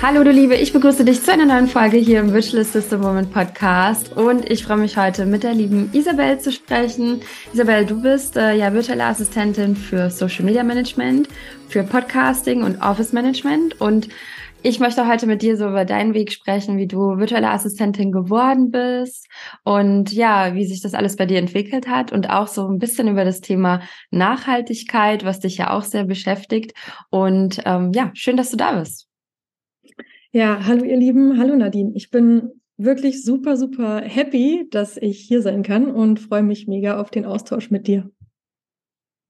Hallo du Liebe, ich begrüße dich zu einer neuen Folge hier im Virtual Assistant Moment Podcast und ich freue mich heute mit der lieben Isabel zu sprechen. Isabel, du bist äh, ja virtuelle Assistentin für Social Media Management, für Podcasting und Office Management und ich möchte heute mit dir so über deinen Weg sprechen, wie du virtuelle Assistentin geworden bist und ja, wie sich das alles bei dir entwickelt hat und auch so ein bisschen über das Thema Nachhaltigkeit, was dich ja auch sehr beschäftigt. Und ähm, ja, schön, dass du da bist. Ja, hallo ihr Lieben, hallo Nadine. Ich bin wirklich super, super happy, dass ich hier sein kann und freue mich mega auf den Austausch mit dir.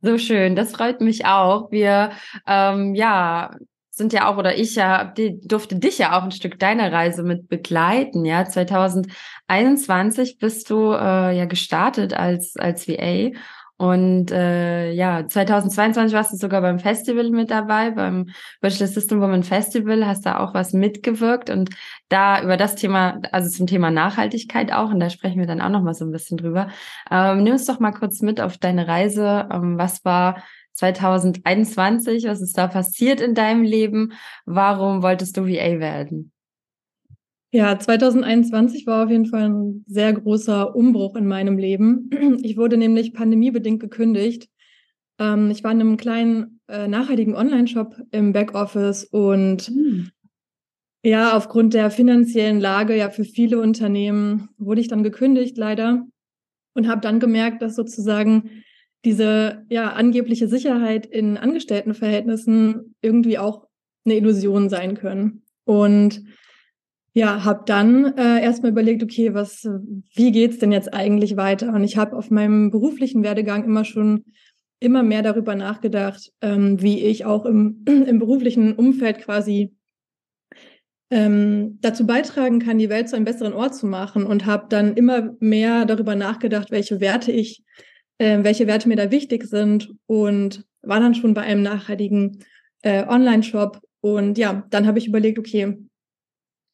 So schön, das freut mich auch. Wir, ähm, ja, sind ja auch, oder ich ja, die, durfte dich ja auch ein Stück deiner Reise mit begleiten. Ja, 2021 bist du äh, ja gestartet als, als VA und äh, ja, 2022 warst du sogar beim Festival mit dabei, beim Virtual System Woman Festival, hast da auch was mitgewirkt und da über das Thema, also zum Thema Nachhaltigkeit auch, und da sprechen wir dann auch noch mal so ein bisschen drüber. Ähm, nimm uns doch mal kurz mit auf deine Reise. Ähm, was war 2021? Was ist da passiert in deinem Leben? Warum wolltest du VA werden? Ja, 2021 war auf jeden Fall ein sehr großer Umbruch in meinem Leben. Ich wurde nämlich pandemiebedingt gekündigt. Ähm, ich war in einem kleinen äh, nachhaltigen Online-Shop im Backoffice und mhm. ja, aufgrund der finanziellen Lage ja für viele Unternehmen wurde ich dann gekündigt leider und habe dann gemerkt, dass sozusagen diese ja angebliche Sicherheit in Angestelltenverhältnissen irgendwie auch eine Illusion sein können. Und ja, habe dann äh, erstmal überlegt, okay, was, wie geht's denn jetzt eigentlich weiter? Und ich habe auf meinem beruflichen Werdegang immer schon immer mehr darüber nachgedacht, ähm, wie ich auch im, im beruflichen Umfeld quasi ähm, dazu beitragen kann, die Welt zu einem besseren Ort zu machen und habe dann immer mehr darüber nachgedacht, welche Werte ich, äh, welche Werte mir da wichtig sind und war dann schon bei einem nachhaltigen äh, Online-Shop und ja, dann habe ich überlegt, okay,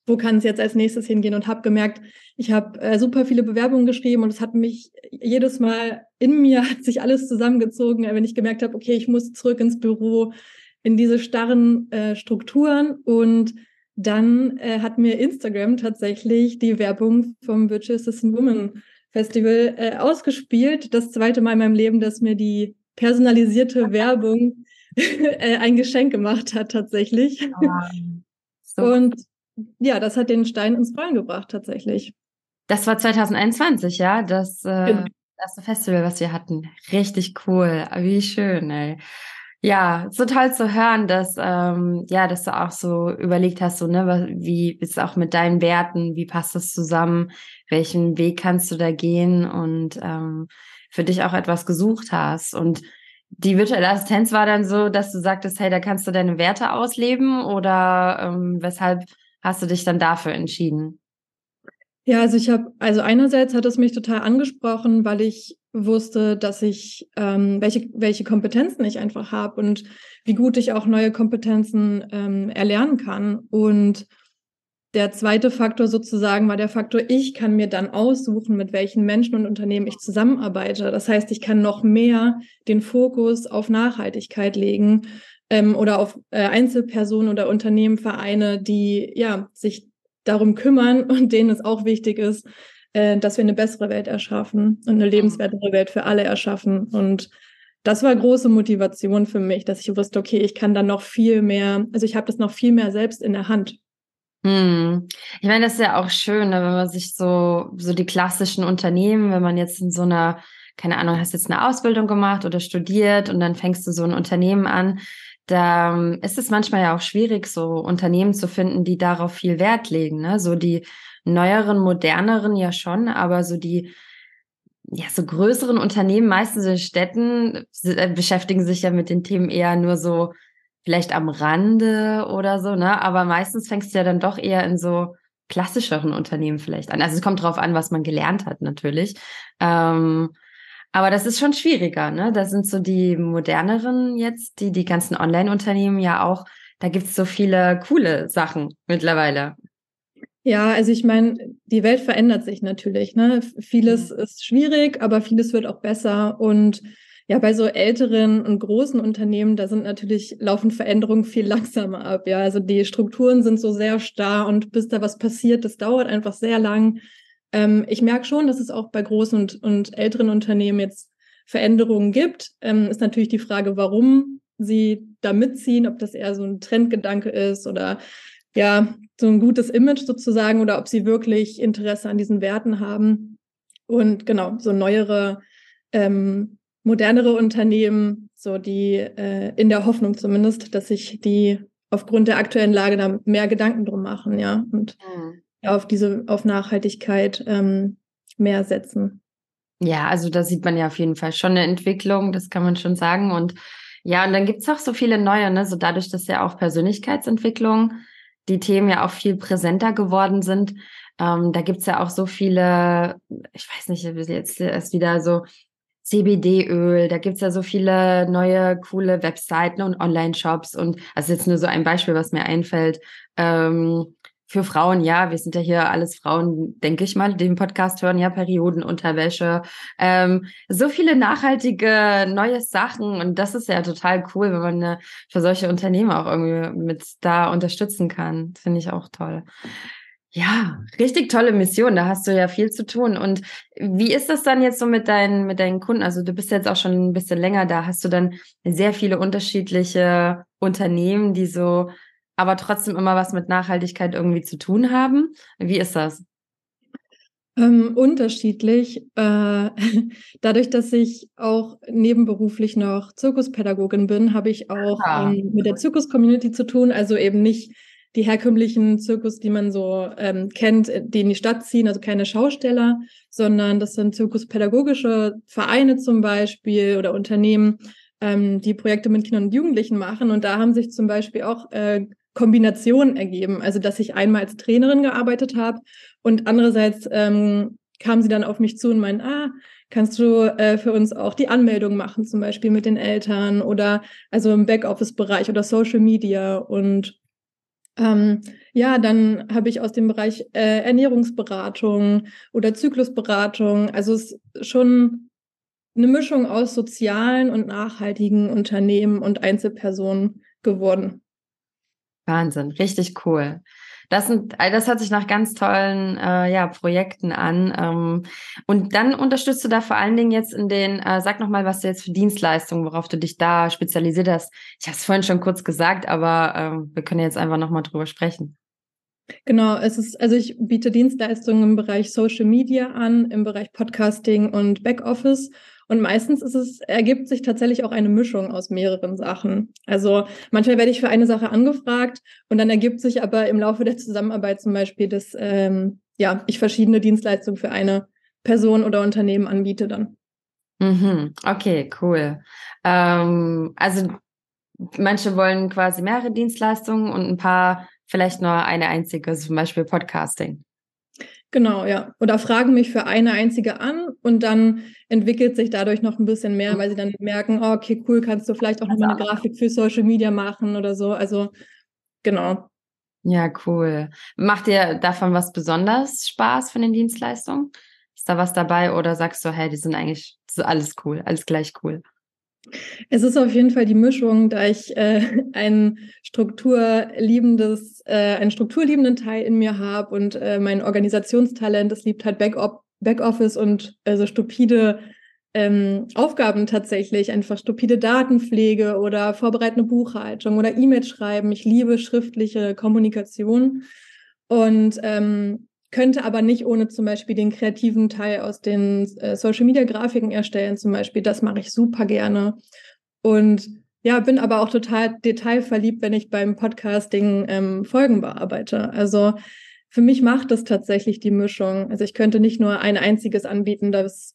wo kann es jetzt als nächstes hingehen und habe gemerkt, ich habe äh, super viele Bewerbungen geschrieben und es hat mich jedes Mal in mir hat sich alles zusammengezogen, wenn ich gemerkt habe, okay, ich muss zurück ins Büro, in diese starren äh, Strukturen und dann äh, hat mir Instagram tatsächlich die Werbung vom Virtual Assistant Woman Festival äh, ausgespielt. Das zweite Mal in meinem Leben, dass mir die personalisierte Werbung äh, ein Geschenk gemacht hat tatsächlich. Ah, so. Und ja, das hat den Stein ins Rollen gebracht tatsächlich. Das war 2021, ja, das äh, genau. erste Festival, was wir hatten. Richtig cool, wie schön, ey. Ja, so toll zu hören, dass ähm, ja, dass du auch so überlegt hast, so ne, wie ist auch mit deinen Werten, wie passt das zusammen, welchen Weg kannst du da gehen und ähm, für dich auch etwas gesucht hast und die virtuelle Assistenz war dann so, dass du sagtest, hey, da kannst du deine Werte ausleben oder ähm, weshalb hast du dich dann dafür entschieden? Ja, also ich habe, also einerseits hat es mich total angesprochen, weil ich wusste, dass ich, ähm, welche, welche Kompetenzen ich einfach habe und wie gut ich auch neue Kompetenzen ähm, erlernen kann. Und der zweite Faktor sozusagen war der Faktor, ich kann mir dann aussuchen, mit welchen Menschen und Unternehmen ich zusammenarbeite. Das heißt, ich kann noch mehr den Fokus auf Nachhaltigkeit legen ähm, oder auf äh, Einzelpersonen oder Unternehmen, Vereine, die ja sich darum kümmern und denen es auch wichtig ist, äh, dass wir eine bessere Welt erschaffen und eine lebenswertere Welt für alle erschaffen. Und das war große Motivation für mich, dass ich wusste, okay, ich kann dann noch viel mehr, also ich habe das noch viel mehr selbst in der Hand. Hm. Ich meine, das ist ja auch schön, ne, wenn man sich so, so die klassischen Unternehmen, wenn man jetzt in so einer, keine Ahnung, hast jetzt eine Ausbildung gemacht oder studiert und dann fängst du so ein Unternehmen an, da ähm, ist es manchmal ja auch schwierig, so Unternehmen zu finden, die darauf viel Wert legen. Ne? So die neueren, moderneren ja schon, aber so die ja, so größeren Unternehmen, meistens in Städten, äh, beschäftigen sich ja mit den Themen eher nur so vielleicht am Rande oder so, ne? Aber meistens fängst du ja dann doch eher in so klassischeren Unternehmen vielleicht an. Also es kommt drauf an, was man gelernt hat, natürlich. Ähm, aber das ist schon schwieriger, ne? Da sind so die moderneren jetzt, die, die ganzen Online-Unternehmen ja auch, da gibt's so viele coole Sachen mittlerweile. Ja, also ich meine, die Welt verändert sich natürlich. Ne? Vieles mhm. ist schwierig, aber vieles wird auch besser. Und ja, bei so älteren und großen Unternehmen, da sind natürlich, laufen Veränderungen viel langsamer ab. Ja, also die Strukturen sind so sehr starr und bis da was passiert, das dauert einfach sehr lang. Ähm, ich merke schon, dass es auch bei großen und, und älteren Unternehmen jetzt Veränderungen gibt. Ähm, ist natürlich die Frage, warum sie da mitziehen, ob das eher so ein Trendgedanke ist oder ja, so ein gutes Image sozusagen oder ob sie wirklich Interesse an diesen Werten haben. Und genau, so neuere, ähm, modernere Unternehmen, so die äh, in der Hoffnung zumindest, dass sich die aufgrund der aktuellen Lage da mehr Gedanken drum machen, ja, und mhm. Auf diese, auf Nachhaltigkeit ähm, mehr setzen. Ja, also da sieht man ja auf jeden Fall schon eine Entwicklung, das kann man schon sagen. Und ja, und dann gibt's auch so viele neue, ne? So dadurch, dass ja auch Persönlichkeitsentwicklung die Themen ja auch viel präsenter geworden sind. Ähm, da gibt's ja auch so viele, ich weiß nicht, jetzt ist wieder so CBD-Öl, da gibt's ja so viele neue, coole Webseiten und Online-Shops und also jetzt nur so ein Beispiel, was mir einfällt. Ähm, für Frauen, ja, wir sind ja hier alles Frauen, denke ich mal, den Podcast hören, ja, Periodenunterwäsche. Ähm, so viele nachhaltige neue Sachen und das ist ja total cool, wenn man äh, für solche Unternehmen auch irgendwie mit da unterstützen kann. Finde ich auch toll. Ja, richtig tolle Mission. Da hast du ja viel zu tun. Und wie ist das dann jetzt so mit deinen, mit deinen Kunden? Also du bist jetzt auch schon ein bisschen länger da. Hast du dann sehr viele unterschiedliche Unternehmen, die so aber trotzdem immer was mit Nachhaltigkeit irgendwie zu tun haben. Wie ist das? Ähm, unterschiedlich. Äh, dadurch, dass ich auch nebenberuflich noch Zirkuspädagogin bin, habe ich auch ah. ähm, mit der Zirkus-Community zu tun. Also eben nicht die herkömmlichen Zirkus, die man so ähm, kennt, die in die Stadt ziehen, also keine Schausteller, sondern das sind zirkuspädagogische Vereine zum Beispiel oder Unternehmen, ähm, die Projekte mit Kindern und Jugendlichen machen. Und da haben sich zum Beispiel auch äh, Kombination ergeben. Also, dass ich einmal als Trainerin gearbeitet habe und andererseits ähm, kam sie dann auf mich zu und meinte, ah, kannst du äh, für uns auch die Anmeldung machen, zum Beispiel mit den Eltern oder also im Backoffice-Bereich oder Social Media. Und ähm, ja, dann habe ich aus dem Bereich äh, Ernährungsberatung oder Zyklusberatung, also es ist schon eine Mischung aus sozialen und nachhaltigen Unternehmen und Einzelpersonen geworden. Wahnsinn, richtig cool. Das sind, das hört sich nach ganz tollen äh, ja, Projekten an. Ähm, und dann unterstützt du da vor allen Dingen jetzt in den, äh, sag nochmal, was du jetzt für Dienstleistungen, worauf du dich da spezialisiert hast. Ich habe es vorhin schon kurz gesagt, aber äh, wir können jetzt einfach nochmal drüber sprechen. Genau, es ist, also ich biete Dienstleistungen im Bereich Social Media an, im Bereich Podcasting und Backoffice und meistens ist es, ergibt sich tatsächlich auch eine Mischung aus mehreren Sachen. Also manchmal werde ich für eine Sache angefragt und dann ergibt sich aber im Laufe der Zusammenarbeit zum Beispiel, dass ähm, ja, ich verschiedene Dienstleistungen für eine Person oder Unternehmen anbiete dann. Mhm. Okay, cool. Ähm, also manche wollen quasi mehrere Dienstleistungen und ein paar vielleicht nur eine einzige, zum Beispiel Podcasting. Genau, ja. Oder fragen mich für eine einzige an und dann entwickelt sich dadurch noch ein bisschen mehr, weil sie dann merken, oh, okay, cool, kannst du vielleicht auch noch mal eine Grafik für Social Media machen oder so. Also genau. Ja, cool. Macht dir davon was besonders Spaß von den Dienstleistungen? Ist da was dabei oder sagst du, hey, die sind eigentlich alles cool, alles gleich cool? Es ist auf jeden Fall die Mischung, da ich äh, ein strukturliebendes, äh, einen strukturliebenden Teil in mir habe und äh, mein Organisationstalent, das liebt halt Back Backoffice und also stupide ähm, Aufgaben tatsächlich, einfach stupide Datenpflege oder vorbereitende Buchhaltung oder E-Mail schreiben. Ich liebe schriftliche Kommunikation und ähm, könnte aber nicht ohne zum Beispiel den kreativen Teil aus den äh, Social Media Grafiken erstellen, zum Beispiel. Das mache ich super gerne. Und ja, bin aber auch total detailverliebt, wenn ich beim Podcasting ähm, Folgen bearbeite. Also für mich macht das tatsächlich die Mischung. Also ich könnte nicht nur ein einziges anbieten, das,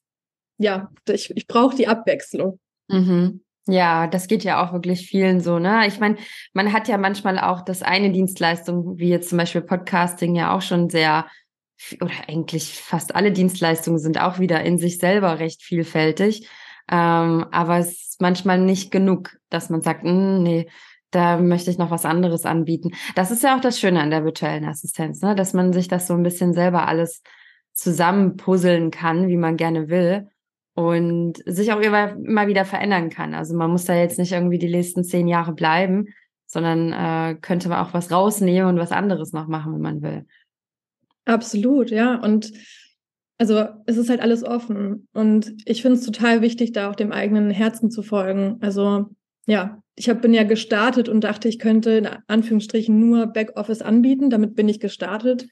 ja, ich, ich brauche die Abwechslung. Mhm. Ja, das geht ja auch wirklich vielen so, ne? Ich meine, man hat ja manchmal auch das eine Dienstleistung, wie jetzt zum Beispiel Podcasting, ja auch schon sehr oder eigentlich fast alle Dienstleistungen sind auch wieder in sich selber recht vielfältig. Ähm, aber es ist manchmal nicht genug, dass man sagt, hm, nee, da möchte ich noch was anderes anbieten. Das ist ja auch das Schöne an der virtuellen Assistenz, ne? dass man sich das so ein bisschen selber alles zusammenpuzzeln kann, wie man gerne will. und sich auch immer, immer wieder verändern kann. Also man muss da jetzt nicht irgendwie die nächsten zehn Jahre bleiben, sondern äh, könnte man auch was rausnehmen und was anderes noch machen, wenn man will. Absolut, ja. Und also es ist halt alles offen. Und ich finde es total wichtig, da auch dem eigenen Herzen zu folgen. Also ja, ich hab, bin ja gestartet und dachte, ich könnte in Anführungsstrichen nur Backoffice anbieten. Damit bin ich gestartet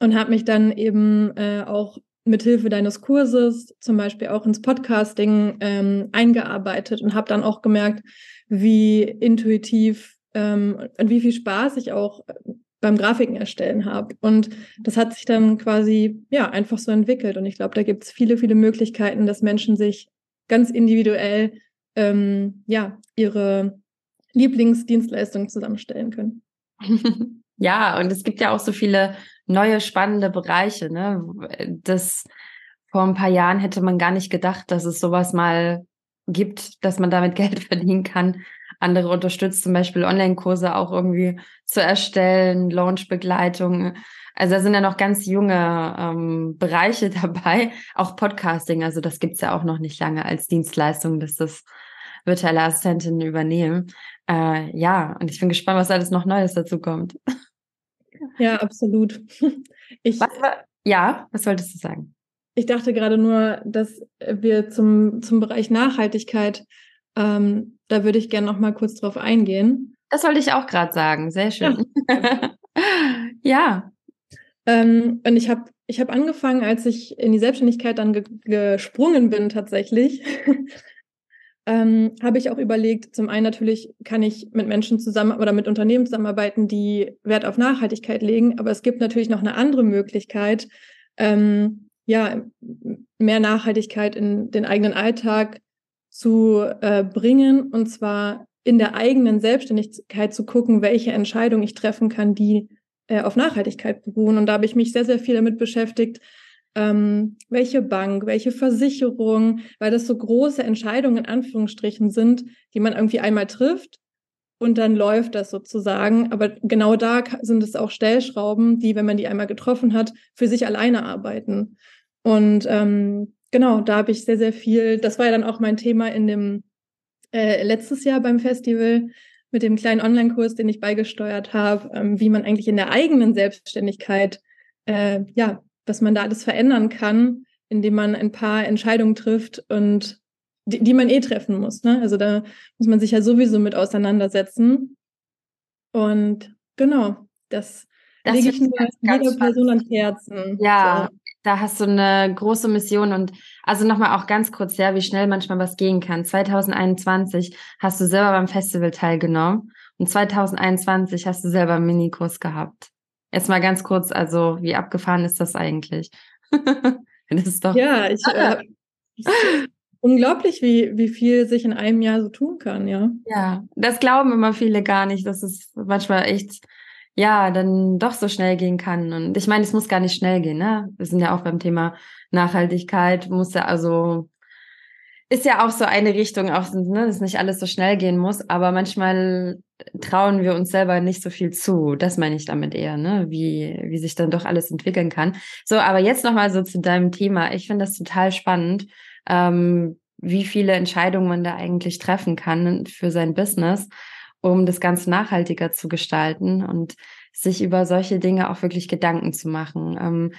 und habe mich dann eben äh, auch mit Hilfe deines Kurses zum Beispiel auch ins Podcasting ähm, eingearbeitet und habe dann auch gemerkt, wie intuitiv ähm, und wie viel Spaß ich auch beim Grafiken erstellen habe. Und das hat sich dann quasi ja einfach so entwickelt. Und ich glaube, da gibt es viele, viele Möglichkeiten, dass Menschen sich ganz individuell ähm, ja ihre Lieblingsdienstleistungen zusammenstellen können. Ja, und es gibt ja auch so viele neue spannende Bereiche. Ne? Das vor ein paar Jahren hätte man gar nicht gedacht, dass es sowas mal gibt, dass man damit Geld verdienen kann andere unterstützt zum Beispiel Online-Kurse auch irgendwie zu erstellen, Launch-Begleitung. Also da sind ja noch ganz junge ähm, Bereiche dabei, auch Podcasting. Also das gibt's ja auch noch nicht lange als Dienstleistung, dass das virtuelle Assistentinnen übernehmen. Äh, ja, und ich bin gespannt, was alles noch Neues dazu kommt. Ja, absolut. Ich, was war, ja, was wolltest du sagen? Ich dachte gerade nur, dass wir zum, zum Bereich Nachhaltigkeit ähm, da würde ich gerne noch mal kurz drauf eingehen. Das wollte ich auch gerade sagen. Sehr schön. Ja. ja. Ähm, und ich habe ich hab angefangen, als ich in die Selbstständigkeit dann ge gesprungen bin tatsächlich, ähm, habe ich auch überlegt, zum einen natürlich kann ich mit Menschen zusammen oder mit Unternehmen zusammenarbeiten, die Wert auf Nachhaltigkeit legen, aber es gibt natürlich noch eine andere Möglichkeit, ähm, ja, mehr Nachhaltigkeit in den eigenen Alltag zu äh, bringen und zwar in der eigenen Selbstständigkeit zu gucken, welche Entscheidungen ich treffen kann, die äh, auf Nachhaltigkeit beruhen. Und da habe ich mich sehr, sehr viel damit beschäftigt, ähm, welche Bank, welche Versicherung, weil das so große Entscheidungen in Anführungsstrichen sind, die man irgendwie einmal trifft und dann läuft das sozusagen. Aber genau da sind es auch Stellschrauben, die, wenn man die einmal getroffen hat, für sich alleine arbeiten. Und ähm, genau, da habe ich sehr, sehr viel, das war ja dann auch mein Thema in dem äh, letztes Jahr beim Festival mit dem kleinen Online-Kurs, den ich beigesteuert habe, ähm, wie man eigentlich in der eigenen Selbstständigkeit, äh, ja, was man da alles verändern kann, indem man ein paar Entscheidungen trifft und die, die man eh treffen muss. Ne? Also da muss man sich ja sowieso mit auseinandersetzen. Und genau, das, das lege ich nur jeder Person ans Herzen. Ja, so da hast du eine große Mission und also nochmal auch ganz kurz, ja, wie schnell manchmal was gehen kann. 2021 hast du selber beim Festival teilgenommen und 2021 hast du selber einen Minikurs gehabt. Jetzt mal ganz kurz, also wie abgefahren ist das eigentlich? das ist doch. Ja, ich, äh, unglaublich, wie, wie viel sich in einem Jahr so tun kann, ja. Ja, das glauben immer viele gar nicht. Das ist manchmal echt ja, dann doch so schnell gehen kann. Und ich meine, es muss gar nicht schnell gehen, ne? Wir sind ja auch beim Thema Nachhaltigkeit, muss ja also, ist ja auch so eine Richtung, auch, ne, dass nicht alles so schnell gehen muss, aber manchmal trauen wir uns selber nicht so viel zu. Das meine ich damit eher, ne? Wie, wie sich dann doch alles entwickeln kann. So, aber jetzt nochmal so zu deinem Thema. Ich finde das total spannend, ähm, wie viele Entscheidungen man da eigentlich treffen kann für sein Business um das Ganze nachhaltiger zu gestalten und sich über solche Dinge auch wirklich Gedanken zu machen. Ähm,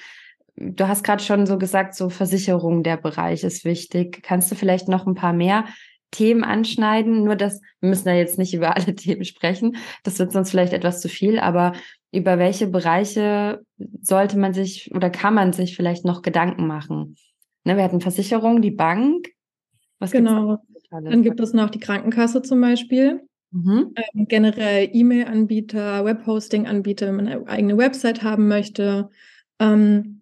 du hast gerade schon so gesagt, so Versicherung der Bereich ist wichtig. Kannst du vielleicht noch ein paar mehr Themen anschneiden? Nur das, wir müssen da jetzt nicht über alle Themen sprechen. Das wird sonst vielleicht etwas zu viel, aber über welche Bereiche sollte man sich oder kann man sich vielleicht noch Gedanken machen? Ne, wir hatten Versicherung, die Bank. Was genau. Dann gibt es noch die Krankenkasse zum Beispiel. Mhm. Ähm, generell E-Mail-Anbieter, Webhosting-Anbieter, wenn man eine eigene Website haben möchte. Ähm,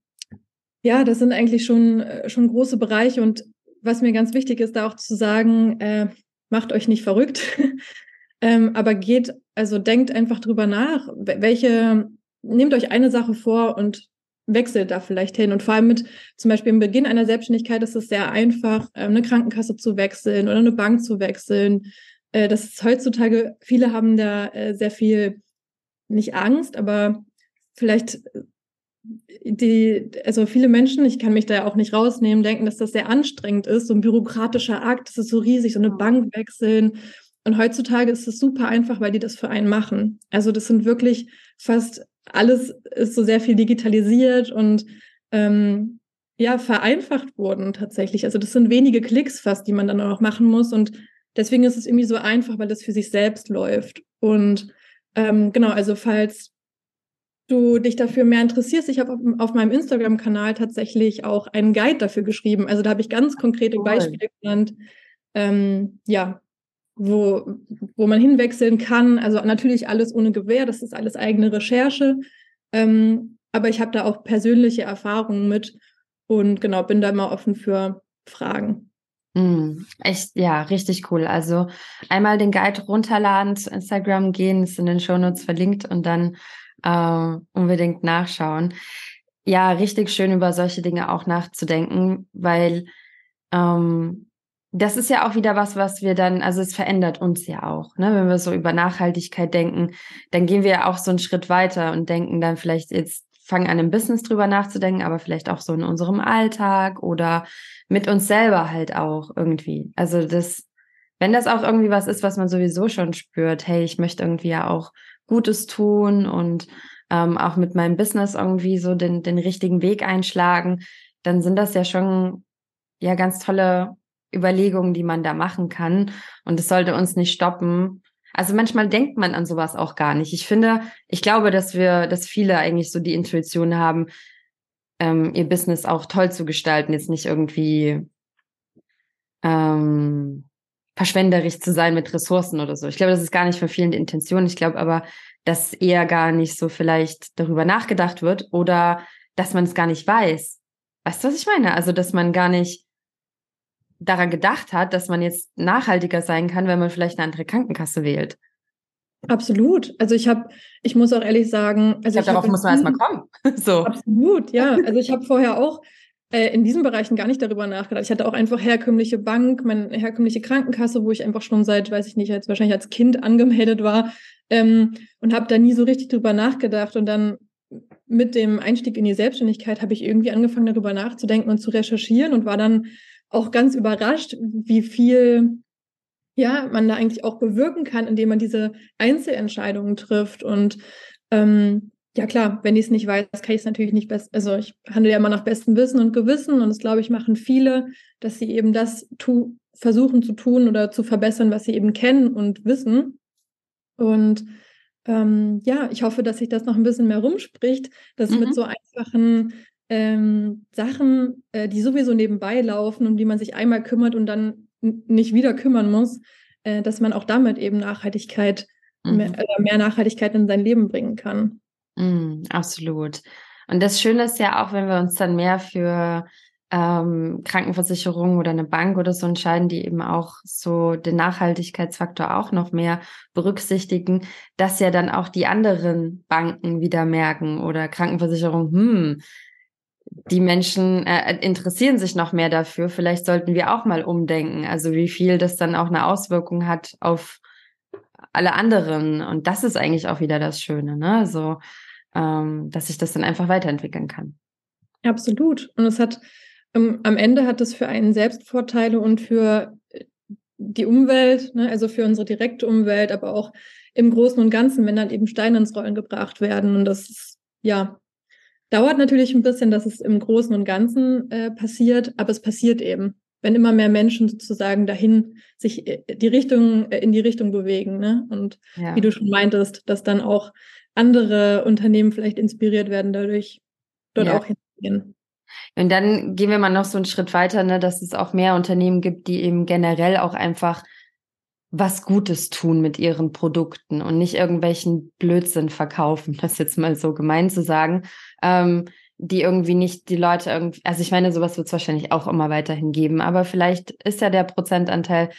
ja, das sind eigentlich schon, äh, schon große Bereiche. Und was mir ganz wichtig ist, da auch zu sagen, äh, macht euch nicht verrückt, ähm, aber geht, also denkt einfach drüber nach, welche, nehmt euch eine Sache vor und wechselt da vielleicht hin. Und vor allem mit zum Beispiel im Beginn einer Selbstständigkeit ist es sehr einfach, ähm, eine Krankenkasse zu wechseln oder eine Bank zu wechseln äh, das ist heutzutage, viele haben da äh, sehr viel, nicht Angst, aber vielleicht die, also viele Menschen, ich kann mich da auch nicht rausnehmen, denken, dass das sehr anstrengend ist, so ein bürokratischer Akt, das ist so riesig, so eine Bank wechseln. Und heutzutage ist es super einfach, weil die das für einen machen. Also das sind wirklich fast alles ist so sehr viel digitalisiert und ähm, ja, vereinfacht worden tatsächlich. Also das sind wenige Klicks fast, die man dann auch machen muss. Und deswegen ist es irgendwie so einfach, weil das für sich selbst läuft. Und ähm, genau, also falls du dich dafür mehr interessierst, ich habe auf, auf, meinem Instagram-Kanal tatsächlich auch einen Guide dafür geschrieben. Also da habe ich ganz konkrete Beispiele genannt, ähm, ja, wo, wo man hinwechseln kann. Also natürlich alles ohne Gewähr, das ist alles eigene Recherche. Ähm, aber ich habe da auch persönliche Erfahrungen mit und genau, bin da immer offen für Fragen. Mm, echt, ja, richtig cool. Also einmal den Guide runterladen, zu Instagram gehen, ist in den Shownotes verlinkt und dann äh, unbedingt nachschauen. Ja, richtig schön über solche Dinge auch nachzudenken, weil ähm, das ist ja auch wieder was, was wir dann, also es verändert uns ja auch, ne? Wenn wir so über Nachhaltigkeit denken, dann gehen wir ja auch so einen Schritt weiter und denken dann vielleicht jetzt, fangen an im Business drüber nachzudenken, aber vielleicht auch so in unserem Alltag oder mit uns selber halt auch irgendwie. Also das, wenn das auch irgendwie was ist, was man sowieso schon spürt, hey, ich möchte irgendwie ja auch Gutes tun und ähm, auch mit meinem Business irgendwie so den, den richtigen Weg einschlagen, dann sind das ja schon ja ganz tolle Überlegungen, die man da machen kann. Und es sollte uns nicht stoppen. Also manchmal denkt man an sowas auch gar nicht. Ich finde, ich glaube, dass wir, dass viele eigentlich so die Intuition haben, ähm, ihr Business auch toll zu gestalten, jetzt nicht irgendwie ähm, verschwenderisch zu sein mit Ressourcen oder so. Ich glaube, das ist gar nicht von vielen die Intention. Ich glaube aber, dass eher gar nicht so vielleicht darüber nachgedacht wird oder dass man es gar nicht weiß. Weißt du, was ich meine? Also, dass man gar nicht daran gedacht hat, dass man jetzt nachhaltiger sein kann, wenn man vielleicht eine andere Krankenkasse wählt. Absolut. Also ich habe, ich muss auch ehrlich sagen, also ich glaub, darauf muss man erstmal kommen. so. Absolut, ja. Also ich habe vorher auch äh, in diesen Bereichen gar nicht darüber nachgedacht. Ich hatte auch einfach herkömmliche Bank, meine herkömmliche Krankenkasse, wo ich einfach schon seit, weiß ich nicht, jetzt wahrscheinlich als Kind angemeldet war ähm, und habe da nie so richtig drüber nachgedacht. Und dann mit dem Einstieg in die Selbstständigkeit habe ich irgendwie angefangen, darüber nachzudenken und zu recherchieren und war dann auch ganz überrascht, wie viel ja, man da eigentlich auch bewirken kann, indem man diese Einzelentscheidungen trifft. Und ähm, ja klar, wenn ich es nicht weiß, kann ich es natürlich nicht best. Also ich handle ja immer nach bestem Wissen und Gewissen und das glaube ich machen viele, dass sie eben das tu versuchen zu tun oder zu verbessern, was sie eben kennen und wissen. Und ähm, ja, ich hoffe, dass sich das noch ein bisschen mehr rumspricht, dass mhm. mit so einfachen ähm, Sachen, äh, die sowieso nebenbei laufen, um die man sich einmal kümmert und dann nicht wieder kümmern muss, äh, dass man auch damit eben Nachhaltigkeit, mhm. mehr, äh, mehr Nachhaltigkeit in sein Leben bringen kann. Mm, absolut. Und das Schöne ist ja auch, wenn wir uns dann mehr für ähm, Krankenversicherung oder eine Bank oder so entscheiden, die eben auch so den Nachhaltigkeitsfaktor auch noch mehr berücksichtigen, dass ja dann auch die anderen Banken wieder merken oder Krankenversicherung, hm, die Menschen äh, interessieren sich noch mehr dafür. Vielleicht sollten wir auch mal umdenken. Also wie viel das dann auch eine Auswirkung hat auf alle anderen. Und das ist eigentlich auch wieder das Schöne, ne? So, ähm, dass sich das dann einfach weiterentwickeln kann. Absolut. Und es hat ähm, am Ende hat es für einen selbst Vorteile und für äh, die Umwelt, ne? also für unsere direkte Umwelt, aber auch im Großen und Ganzen, wenn dann eben Steine ins Rollen gebracht werden. Und das ist, ja, dauert natürlich ein bisschen, dass es im Großen und Ganzen äh, passiert, aber es passiert eben wenn immer mehr Menschen sozusagen dahin sich äh, die Richtung äh, in die Richtung bewegen. Ne? Und ja. wie du schon meintest, dass dann auch andere Unternehmen vielleicht inspiriert werden, dadurch dort ja. auch hinzugehen. Und dann gehen wir mal noch so einen Schritt weiter, ne, dass es auch mehr Unternehmen gibt, die eben generell auch einfach was Gutes tun mit ihren Produkten und nicht irgendwelchen Blödsinn verkaufen, das jetzt mal so gemein zu sagen. Ähm, die irgendwie nicht die Leute irgendwie, also ich meine, sowas wird es wahrscheinlich auch immer weiterhin geben, aber vielleicht ist ja der Prozentanteil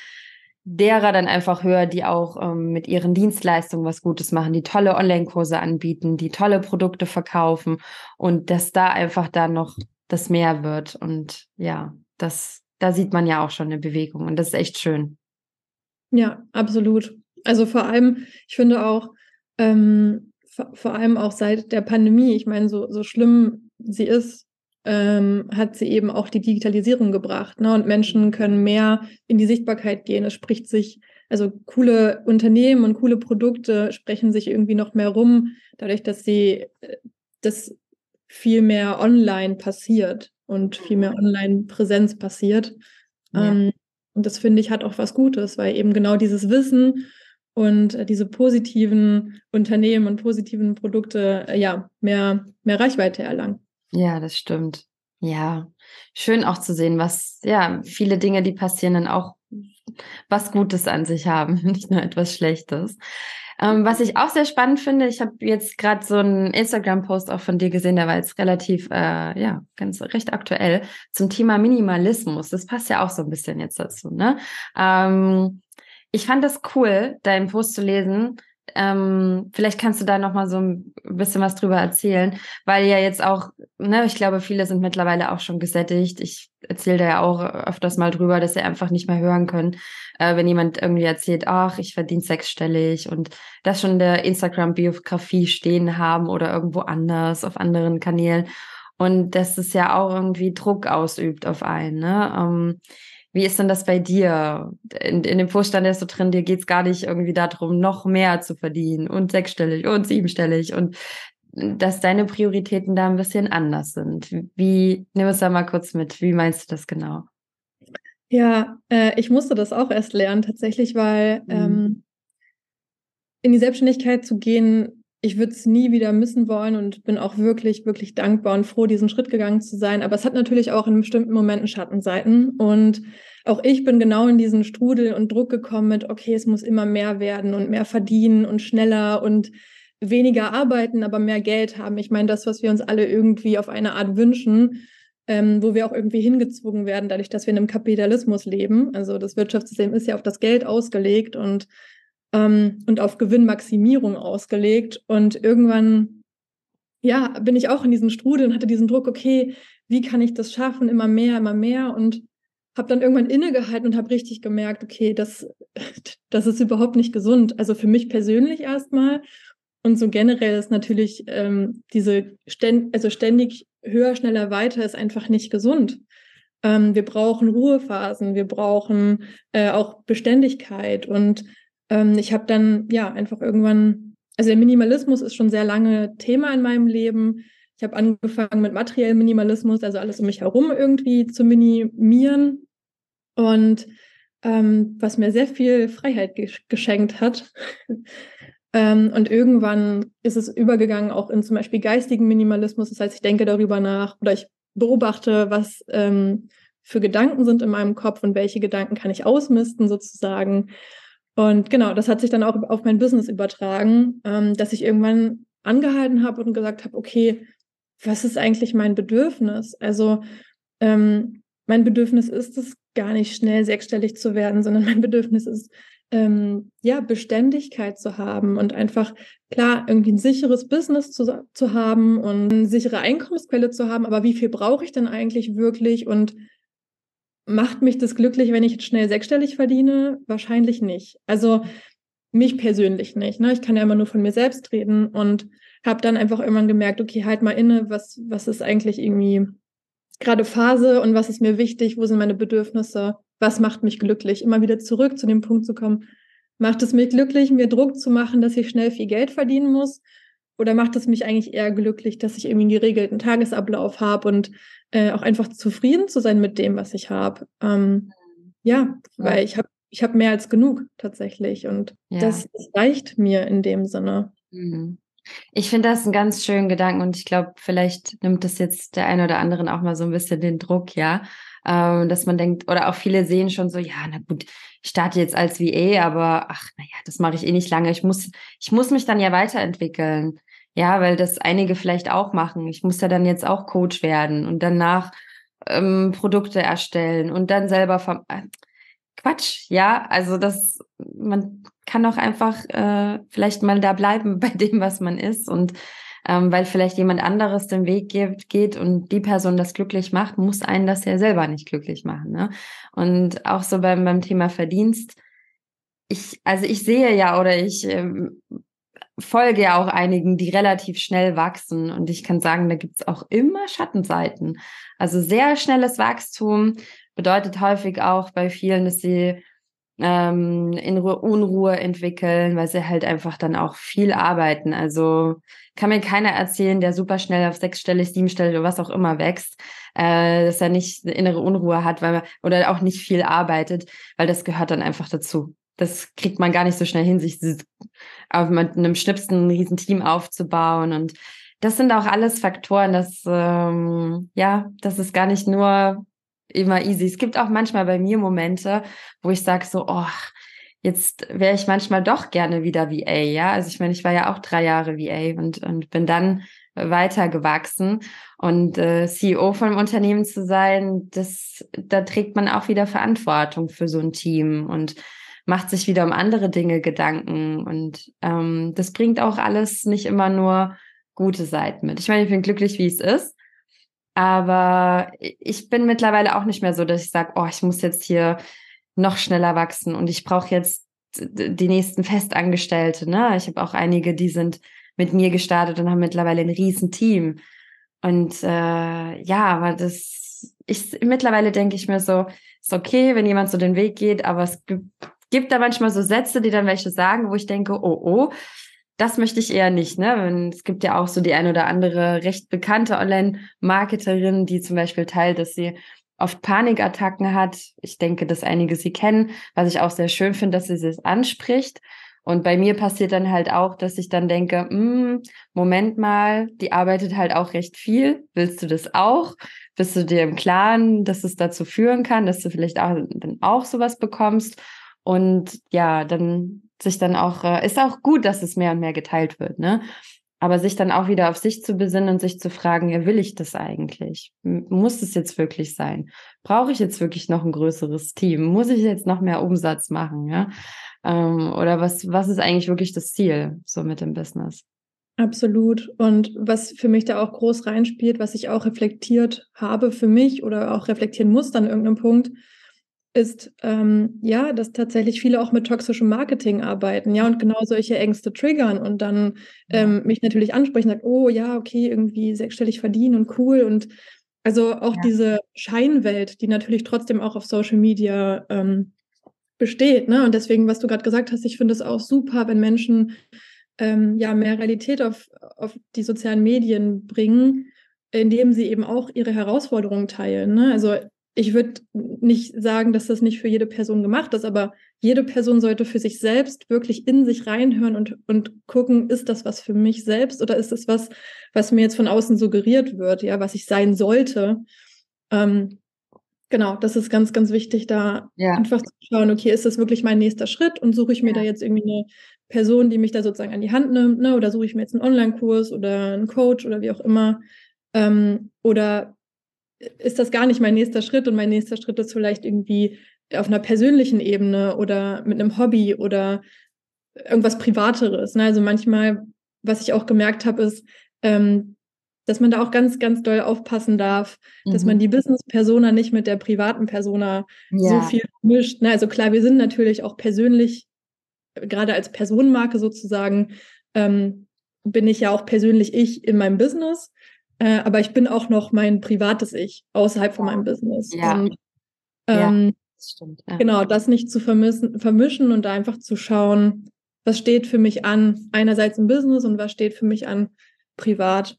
derer dann einfach höher, die auch ähm, mit ihren Dienstleistungen was Gutes machen, die tolle Online-Kurse anbieten, die tolle Produkte verkaufen und dass da einfach dann noch das mehr wird und ja, das, da sieht man ja auch schon eine Bewegung und das ist echt schön. Ja, absolut. Also vor allem, ich finde auch, ähm, vor allem auch seit der Pandemie, ich meine, so, so schlimm sie ist, ähm, hat sie eben auch die Digitalisierung gebracht. Ne? Und Menschen können mehr in die Sichtbarkeit gehen. Es spricht sich, also coole Unternehmen und coole Produkte sprechen sich irgendwie noch mehr rum, dadurch, dass sie äh, das viel mehr online passiert und viel mehr Online-Präsenz passiert. Ja. Ähm, und das finde ich hat auch was Gutes, weil eben genau dieses Wissen und äh, diese positiven Unternehmen und positiven Produkte äh, ja mehr, mehr Reichweite erlangen. Ja, das stimmt. Ja, schön auch zu sehen, was, ja, viele Dinge, die passieren, dann auch was Gutes an sich haben, nicht nur etwas Schlechtes. Ähm, was ich auch sehr spannend finde, ich habe jetzt gerade so einen Instagram-Post auch von dir gesehen, der war jetzt relativ, äh, ja, ganz recht aktuell zum Thema Minimalismus. Das passt ja auch so ein bisschen jetzt dazu, ne? Ähm, ich fand das cool, deinen Post zu lesen. Ähm, vielleicht kannst du da noch mal so ein bisschen was drüber erzählen, weil ja jetzt auch, ne, ich glaube, viele sind mittlerweile auch schon gesättigt. Ich erzähle da ja auch öfters mal drüber, dass sie einfach nicht mehr hören können, äh, wenn jemand irgendwie erzählt, ach, ich verdiene sechsstellig und das schon in der Instagram-Biografie stehen haben oder irgendwo anders auf anderen Kanälen und dass es ja auch irgendwie Druck ausübt auf einen. Ne? Ähm, wie ist denn das bei dir? In, in dem Vorstand ist so drin, dir geht es gar nicht irgendwie darum, noch mehr zu verdienen und sechsstellig und siebenstellig und dass deine Prioritäten da ein bisschen anders sind. Wie, nimm es da mal kurz mit. Wie meinst du das genau? Ja, äh, ich musste das auch erst lernen, tatsächlich, weil mhm. ähm, in die Selbstständigkeit zu gehen, ich würde es nie wieder missen wollen und bin auch wirklich, wirklich dankbar und froh, diesen Schritt gegangen zu sein. Aber es hat natürlich auch in bestimmten Momenten Schattenseiten. Und auch ich bin genau in diesen Strudel und Druck gekommen mit, okay, es muss immer mehr werden und mehr verdienen und schneller und weniger arbeiten, aber mehr Geld haben. Ich meine, das, was wir uns alle irgendwie auf eine Art wünschen, ähm, wo wir auch irgendwie hingezwungen werden, dadurch, dass wir in einem Kapitalismus leben. Also das Wirtschaftssystem ist ja auf das Geld ausgelegt und ähm, und auf Gewinnmaximierung ausgelegt. Und irgendwann, ja, bin ich auch in diesen Strudel und hatte diesen Druck, okay, wie kann ich das schaffen? Immer mehr, immer mehr. Und habe dann irgendwann innegehalten und habe richtig gemerkt, okay, das, das ist überhaupt nicht gesund. Also für mich persönlich erstmal. Und so generell ist natürlich ähm, diese ständ also ständig höher, schneller, weiter ist einfach nicht gesund. Ähm, wir brauchen Ruhephasen, wir brauchen äh, auch Beständigkeit und ähm, ich habe dann ja einfach irgendwann, also der Minimalismus ist schon sehr lange Thema in meinem Leben. Ich habe angefangen mit materiellem Minimalismus, also alles um mich herum irgendwie zu minimieren. Und ähm, was mir sehr viel Freiheit ge geschenkt hat. ähm, und irgendwann ist es übergegangen auch in zum Beispiel geistigen Minimalismus. Das heißt, ich denke darüber nach oder ich beobachte, was ähm, für Gedanken sind in meinem Kopf und welche Gedanken kann ich ausmisten sozusagen. Und genau, das hat sich dann auch auf mein Business übertragen, ähm, dass ich irgendwann angehalten habe und gesagt habe, okay, was ist eigentlich mein Bedürfnis? Also ähm, mein Bedürfnis ist es gar nicht schnell sechsstellig zu werden, sondern mein Bedürfnis ist ähm, ja Beständigkeit zu haben und einfach klar irgendwie ein sicheres Business zu, zu haben und eine sichere Einkommensquelle zu haben. Aber wie viel brauche ich denn eigentlich wirklich und Macht mich das glücklich, wenn ich jetzt schnell sechsstellig verdiene? Wahrscheinlich nicht. Also mich persönlich nicht. Ne? Ich kann ja immer nur von mir selbst reden und habe dann einfach irgendwann gemerkt, okay, halt mal inne, was, was ist eigentlich irgendwie gerade Phase und was ist mir wichtig, wo sind meine Bedürfnisse, was macht mich glücklich? Immer wieder zurück zu dem Punkt zu kommen, macht es mich glücklich, mir Druck zu machen, dass ich schnell viel Geld verdienen muss? Oder macht es mich eigentlich eher glücklich, dass ich irgendwie einen geregelten Tagesablauf habe und äh, auch einfach zufrieden zu sein mit dem, was ich habe? Ähm, ja, weil ich habe ich hab mehr als genug tatsächlich und ja. das, das, reicht mir in dem Sinne. Mhm. Ich finde das einen ganz schönen Gedanken und ich glaube, vielleicht nimmt das jetzt der eine oder anderen auch mal so ein bisschen den Druck, ja, ähm, dass man denkt, oder auch viele sehen schon so, ja, na gut, ich starte jetzt als VA, aber ach, naja, das mache ich eh nicht lange. Ich muss, ich muss mich dann ja weiterentwickeln. Ja, weil das einige vielleicht auch machen. Ich muss ja dann jetzt auch Coach werden und danach ähm, Produkte erstellen und dann selber ver äh, Quatsch, ja. Also das, man kann auch einfach äh, vielleicht mal da bleiben bei dem, was man ist und ähm, weil vielleicht jemand anderes den Weg geht, geht und die Person das glücklich macht, muss einen das ja selber nicht glücklich machen. Ne? Und auch so beim, beim Thema Verdienst, ich, also ich sehe ja oder ich ähm, folge ja auch einigen, die relativ schnell wachsen. Und ich kann sagen, da gibt's auch immer Schattenseiten. Also sehr schnelles Wachstum bedeutet häufig auch bei vielen, dass sie ähm, innere Unruhe entwickeln, weil sie halt einfach dann auch viel arbeiten. Also kann mir keiner erzählen, der super schnell auf sechsstellig, siebenstellig oder was auch immer wächst, äh, dass er nicht eine innere Unruhe hat, weil man, oder auch nicht viel arbeitet, weil das gehört dann einfach dazu. Das kriegt man gar nicht so schnell hin, sich auf mit einem Schnipsen ein riesen Team aufzubauen und das sind auch alles Faktoren, dass ähm, ja, das ist gar nicht nur immer easy. Es gibt auch manchmal bei mir Momente, wo ich sage so, oh, jetzt wäre ich manchmal doch gerne wieder VA, ja. Also ich meine, ich war ja auch drei Jahre VA und, und bin dann weiter gewachsen. Und äh, CEO von einem Unternehmen zu sein, das, da trägt man auch wieder Verantwortung für so ein Team und macht sich wieder um andere Dinge Gedanken. Und ähm, das bringt auch alles nicht immer nur gute Seiten mit. Ich meine, ich bin glücklich, wie es ist. Aber ich bin mittlerweile auch nicht mehr so, dass ich sage, oh, ich muss jetzt hier noch schneller wachsen und ich brauche jetzt die nächsten Festangestellte. Ne? Ich habe auch einige, die sind mit mir gestartet und haben mittlerweile ein riesen Team. Und äh, ja, aber das, ich mittlerweile denke ich mir so, ist okay, wenn jemand so den Weg geht, aber es gibt, gibt da manchmal so Sätze, die dann welche sagen, wo ich denke, oh, oh, das möchte ich eher nicht, ne? Es gibt ja auch so die ein oder andere recht bekannte Online-Marketerin, die zum Beispiel teilt, dass sie oft Panikattacken hat. Ich denke, dass einige sie kennen, was ich auch sehr schön finde, dass sie es anspricht. Und bei mir passiert dann halt auch, dass ich dann denke, hm, Moment mal, die arbeitet halt auch recht viel. Willst du das auch? Bist du dir im Klaren, dass es dazu führen kann, dass du vielleicht auch dann auch sowas bekommst? Und ja, dann sich dann auch, äh, ist auch gut, dass es mehr und mehr geteilt wird, ne? Aber sich dann auch wieder auf sich zu besinnen und sich zu fragen, ja, will ich das eigentlich? Muss es jetzt wirklich sein? Brauche ich jetzt wirklich noch ein größeres Team? Muss ich jetzt noch mehr Umsatz machen? Ja? Ähm, oder was, was ist eigentlich wirklich das Ziel so mit dem Business? Absolut. Und was für mich da auch groß reinspielt, was ich auch reflektiert habe für mich oder auch reflektieren muss an irgendeinem Punkt, ist ähm, ja, dass tatsächlich viele auch mit toxischem Marketing arbeiten, ja, und genau solche Ängste triggern und dann ähm, mich natürlich ansprechen, sagt, oh ja, okay, irgendwie sechsstellig verdienen und cool und also auch ja. diese Scheinwelt, die natürlich trotzdem auch auf Social Media ähm, besteht, ne? Und deswegen, was du gerade gesagt hast, ich finde es auch super, wenn Menschen ähm, ja mehr Realität auf, auf die sozialen Medien bringen, indem sie eben auch ihre Herausforderungen teilen. Ne? Also ich würde nicht sagen, dass das nicht für jede Person gemacht ist, aber jede Person sollte für sich selbst wirklich in sich reinhören und, und gucken, ist das was für mich selbst oder ist das was, was mir jetzt von außen suggeriert wird, ja, was ich sein sollte. Ähm, genau, das ist ganz, ganz wichtig, da ja. einfach zu schauen, okay, ist das wirklich mein nächster Schritt und suche ich mir ja. da jetzt irgendwie eine Person, die mich da sozusagen an die Hand nimmt, ne, oder suche ich mir jetzt einen Online-Kurs oder einen Coach oder wie auch immer. Ähm, oder ist das gar nicht mein nächster Schritt und mein nächster Schritt ist vielleicht irgendwie auf einer persönlichen Ebene oder mit einem Hobby oder irgendwas Privateres. Ne? Also manchmal, was ich auch gemerkt habe, ist, ähm, dass man da auch ganz, ganz doll aufpassen darf, mhm. dass man mhm. die Business-Persona nicht mit der privaten Persona ja. so viel mischt. Ne? Also klar, wir sind natürlich auch persönlich, gerade als Personenmarke sozusagen, ähm, bin ich ja auch persönlich ich in meinem Business. Äh, aber ich bin auch noch mein privates Ich außerhalb von meinem Business. Ja. Und, ähm, ja, das stimmt. Ja. Genau, das nicht zu vermissen, vermischen und da einfach zu schauen, was steht für mich an, einerseits im Business und was steht für mich an privat.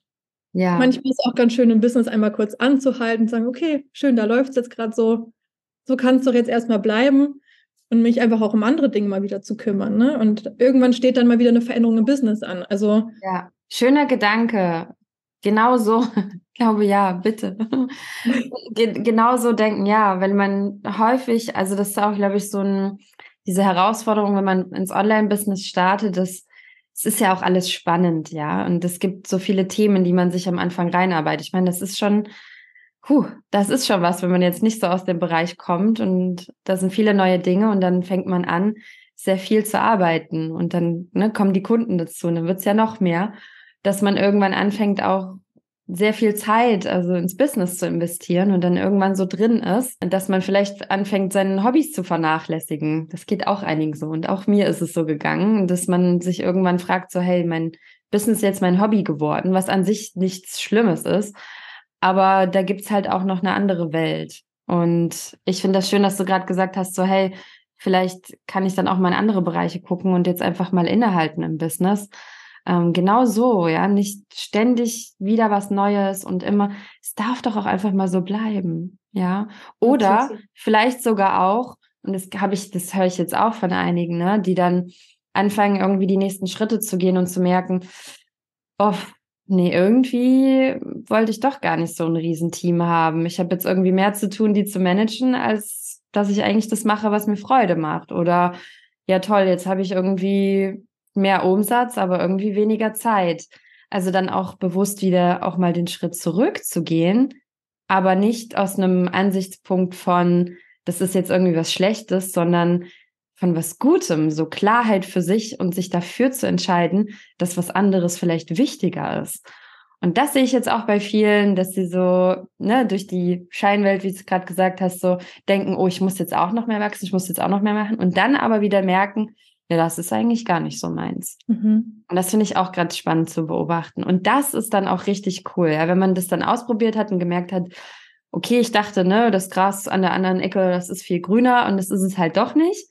Ja. Manchmal ist es auch ganz schön, im Business einmal kurz anzuhalten und sagen, okay, schön, da läuft es jetzt gerade so. So kann es doch jetzt erstmal bleiben und mich einfach auch um andere Dinge mal wieder zu kümmern. Ne? Und irgendwann steht dann mal wieder eine Veränderung im Business an. Also ja, schöner Gedanke. Genau so, glaube ja, bitte. genau so denken, ja, wenn man häufig, also das ist auch, glaube ich, so ein, diese Herausforderung, wenn man ins Online-Business startet, das, es ist ja auch alles spannend, ja. Und es gibt so viele Themen, die man sich am Anfang reinarbeitet. Ich meine, das ist schon, puh, das ist schon was, wenn man jetzt nicht so aus dem Bereich kommt und da sind viele neue Dinge und dann fängt man an, sehr viel zu arbeiten und dann ne, kommen die Kunden dazu und dann wird's ja noch mehr dass man irgendwann anfängt, auch sehr viel Zeit, also ins Business zu investieren und dann irgendwann so drin ist, dass man vielleicht anfängt, seinen Hobbys zu vernachlässigen. Das geht auch einigen so. Und auch mir ist es so gegangen, dass man sich irgendwann fragt, so, hey, mein Business ist jetzt mein Hobby geworden, was an sich nichts Schlimmes ist. Aber da gibt's halt auch noch eine andere Welt. Und ich finde das schön, dass du gerade gesagt hast, so, hey, vielleicht kann ich dann auch mal in andere Bereiche gucken und jetzt einfach mal innehalten im Business. Ähm, genau so, ja, nicht ständig wieder was Neues und immer, es darf doch auch einfach mal so bleiben, ja. Oder vielleicht sogar auch, und das habe ich, das höre ich jetzt auch von einigen, ne, die dann anfangen, irgendwie die nächsten Schritte zu gehen und zu merken, oh, nee, irgendwie wollte ich doch gar nicht so ein Riesenteam haben. Ich habe jetzt irgendwie mehr zu tun, die zu managen, als dass ich eigentlich das mache, was mir Freude macht. Oder ja, toll, jetzt habe ich irgendwie mehr Umsatz, aber irgendwie weniger Zeit. Also dann auch bewusst wieder auch mal den Schritt zurückzugehen, aber nicht aus einem Ansichtspunkt von, das ist jetzt irgendwie was Schlechtes, sondern von was Gutem, so Klarheit für sich und sich dafür zu entscheiden, dass was anderes vielleicht wichtiger ist. Und das sehe ich jetzt auch bei vielen, dass sie so, ne, durch die Scheinwelt, wie du gerade gesagt hast, so denken, oh, ich muss jetzt auch noch mehr wachsen, ich muss jetzt auch noch mehr machen und dann aber wieder merken, ja, das ist eigentlich gar nicht so meins. Mhm. Und das finde ich auch gerade spannend zu beobachten. Und das ist dann auch richtig cool, ja, wenn man das dann ausprobiert hat und gemerkt hat, okay, ich dachte, ne, das Gras an der anderen Ecke, das ist viel grüner und das ist es halt doch nicht.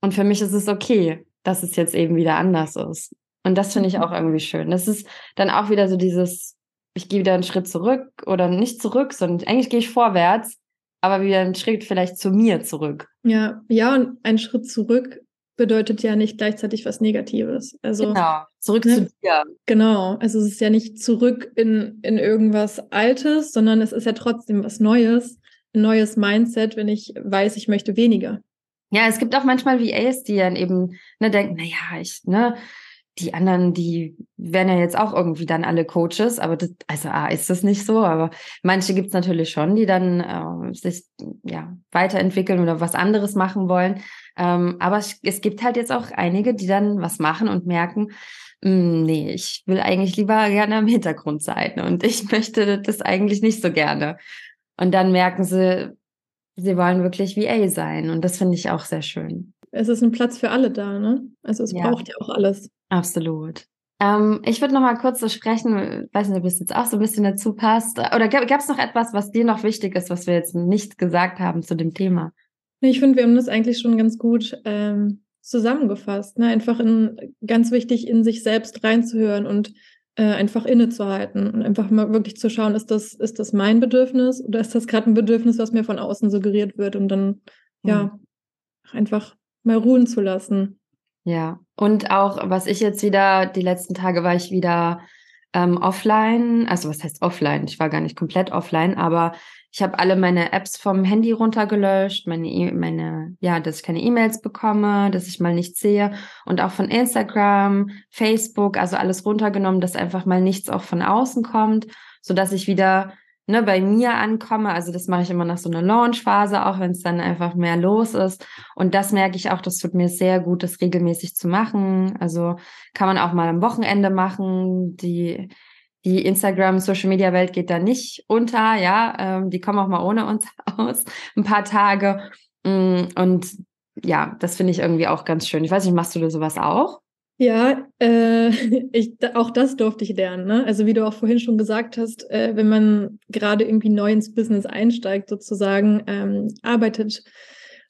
Und für mich ist es okay, dass es jetzt eben wieder anders ist. Und das finde ich mhm. auch irgendwie schön. Das ist dann auch wieder so dieses, ich gehe wieder einen Schritt zurück oder nicht zurück, sondern eigentlich gehe ich vorwärts, aber wieder einen Schritt vielleicht zu mir zurück. Ja, ja, und ein Schritt zurück bedeutet ja nicht gleichzeitig was Negatives. Also, genau, zurück ne? zu dir. Genau, also es ist ja nicht zurück in, in irgendwas Altes, sondern es ist ja trotzdem was Neues, ein neues Mindset, wenn ich weiß, ich möchte weniger. Ja, es gibt auch manchmal VAs, die dann eben ne, denken, naja, ich, ne, die anderen, die werden ja jetzt auch irgendwie dann alle Coaches, aber das, also A, ist das nicht so, aber manche gibt's natürlich schon, die dann äh, sich ja weiterentwickeln oder was anderes machen wollen. Ähm, aber es, es, gibt halt jetzt auch einige, die dann was machen und merken, mh, hm, nee, ich will eigentlich lieber gerne im Hintergrund sein und ich möchte das eigentlich nicht so gerne. Und dann merken sie, sie wollen wirklich VA sein und das finde ich auch sehr schön. Es ist ein Platz für alle da, ne? Also es ja. braucht ja auch alles. Absolut. Ähm, ich würde noch mal kurz so sprechen, weiß nicht, ob es jetzt auch so ein bisschen dazu passt. Oder gab es noch etwas, was dir noch wichtig ist, was wir jetzt nicht gesagt haben zu dem Thema? Ich finde, wir haben das eigentlich schon ganz gut ähm, zusammengefasst. Ne? Einfach in, ganz wichtig, in sich selbst reinzuhören und äh, einfach innezuhalten und einfach mal wirklich zu schauen, ist das, ist das mein Bedürfnis oder ist das gerade ein Bedürfnis, was mir von außen suggeriert wird und dann, mhm. ja, einfach mal ruhen zu lassen. Ja, und auch, was ich jetzt wieder, die letzten Tage war ich wieder ähm, offline, also was heißt offline? Ich war gar nicht komplett offline, aber ich habe alle meine Apps vom Handy runtergelöscht, meine, e meine, ja, dass ich keine E-Mails bekomme, dass ich mal nichts sehe und auch von Instagram, Facebook, also alles runtergenommen, dass einfach mal nichts auch von außen kommt, so dass ich wieder ne, bei mir ankomme. Also das mache ich immer nach so einer Launchphase, auch wenn es dann einfach mehr los ist. Und das merke ich auch, das tut mir sehr gut, das regelmäßig zu machen. Also kann man auch mal am Wochenende machen. Die die Instagram Social Media Welt geht da nicht unter, ja, ähm, die kommen auch mal ohne uns aus, ein paar Tage. Mm, und ja, das finde ich irgendwie auch ganz schön. Ich weiß nicht, machst du da sowas auch? Ja, äh, ich, auch das durfte ich lernen. Ne? Also wie du auch vorhin schon gesagt hast, äh, wenn man gerade irgendwie neu ins Business einsteigt, sozusagen, ähm, arbeitet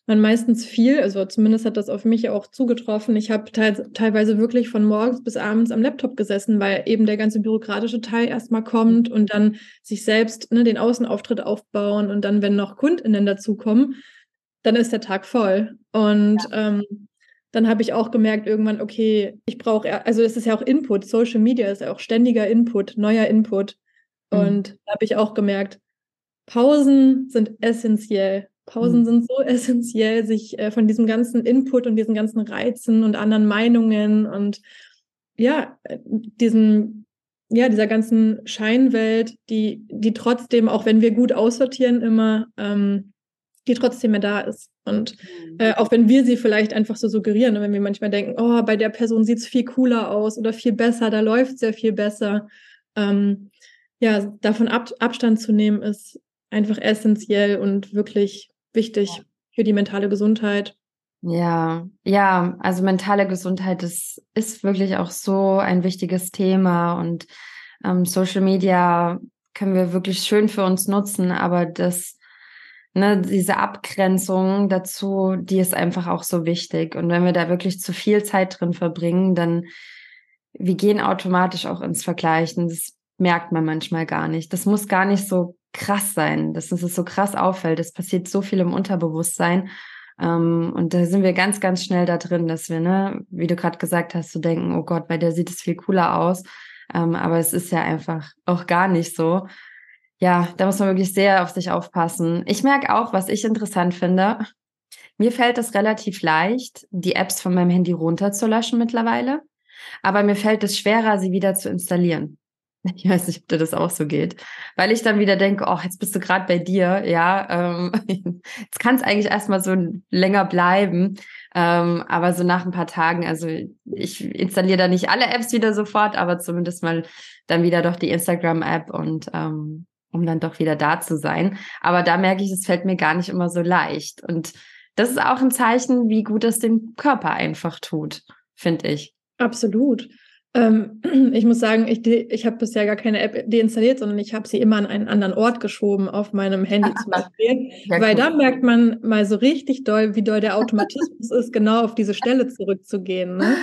man meistens viel. Also zumindest hat das auf mich auch zugetroffen. Ich habe te teilweise wirklich von morgens bis abends am Laptop gesessen, weil eben der ganze bürokratische Teil erstmal kommt und dann sich selbst ne, den Außenauftritt aufbauen und dann, wenn noch KundInnen dazukommen, dann ist der Tag voll. Und ja. ähm, dann habe ich auch gemerkt irgendwann, okay, ich brauche, also es ist ja auch Input, Social Media ist ja auch ständiger Input, neuer Input. Mhm. Und da habe ich auch gemerkt, Pausen sind essentiell. Pausen mhm. sind so essentiell, sich äh, von diesem ganzen Input und diesen ganzen Reizen und anderen Meinungen und ja, äh, diesen, ja, dieser ganzen Scheinwelt, die, die trotzdem, auch wenn wir gut aussortieren, immer, ähm, die trotzdem mehr da ist. Und mhm. äh, auch wenn wir sie vielleicht einfach so suggerieren, wenn wir manchmal denken, oh, bei der Person sieht es viel cooler aus oder viel besser, da läuft es ja viel besser. Ähm, ja, davon Ab Abstand zu nehmen, ist einfach essentiell und wirklich wichtig ja. für die mentale Gesundheit. Ja, ja, also mentale Gesundheit ist, ist wirklich auch so ein wichtiges Thema und ähm, Social Media können wir wirklich schön für uns nutzen, aber das, ne, diese Abgrenzung dazu, die ist einfach auch so wichtig. Und wenn wir da wirklich zu viel Zeit drin verbringen, dann wir gehen automatisch auch ins Vergleichen. Das merkt man manchmal gar nicht. Das muss gar nicht so krass sein, dass es so krass auffällt. Es passiert so viel im Unterbewusstsein. Ähm, und da sind wir ganz, ganz schnell da drin, dass wir, ne, wie du gerade gesagt hast, zu so denken, oh Gott, bei der sieht es viel cooler aus. Ähm, aber es ist ja einfach auch gar nicht so. Ja, da muss man wirklich sehr auf sich aufpassen. Ich merke auch, was ich interessant finde. Mir fällt es relativ leicht, die Apps von meinem Handy runterzulöschen mittlerweile. Aber mir fällt es schwerer, sie wieder zu installieren. Ich weiß nicht, ob dir das auch so geht. Weil ich dann wieder denke, oh, jetzt bist du gerade bei dir, ja, ähm, jetzt kann es eigentlich erstmal so länger bleiben. Ähm, aber so nach ein paar Tagen, also ich installiere da nicht alle Apps wieder sofort, aber zumindest mal dann wieder doch die Instagram-App und ähm, um dann doch wieder da zu sein. Aber da merke ich, es fällt mir gar nicht immer so leicht. Und das ist auch ein Zeichen, wie gut es dem Körper einfach tut, finde ich. Absolut. Ähm, ich muss sagen, ich, ich habe bisher gar keine App deinstalliert, sondern ich habe sie immer an einen anderen Ort geschoben auf meinem Handy zum Beispiel. Ja, weil cool. da merkt man mal so richtig doll, wie doll der Automatismus ist, genau auf diese Stelle zurückzugehen. Ne?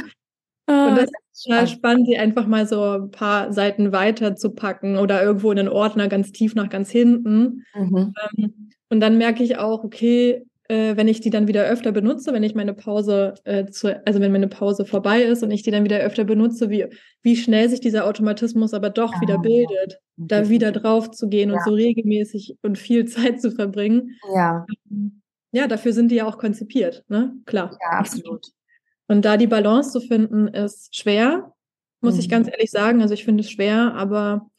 Und das ist total spannend, sie einfach mal so ein paar Seiten weiter zu packen oder irgendwo in den Ordner ganz tief nach ganz hinten. Mhm. Ähm, und dann merke ich auch, okay, äh, wenn ich die dann wieder öfter benutze, wenn ich meine Pause, äh, also wenn meine Pause vorbei ist und ich die dann wieder öfter benutze, wie, wie schnell sich dieser Automatismus aber doch ja. wieder ah, bildet, da wieder drauf zu gehen ja. und so regelmäßig und viel Zeit zu verbringen. Ja. Ja, dafür sind die ja auch konzipiert, ne? Klar. Ja, absolut. Und da die Balance zu finden, ist schwer, muss mhm. ich ganz ehrlich sagen. Also ich finde es schwer, aber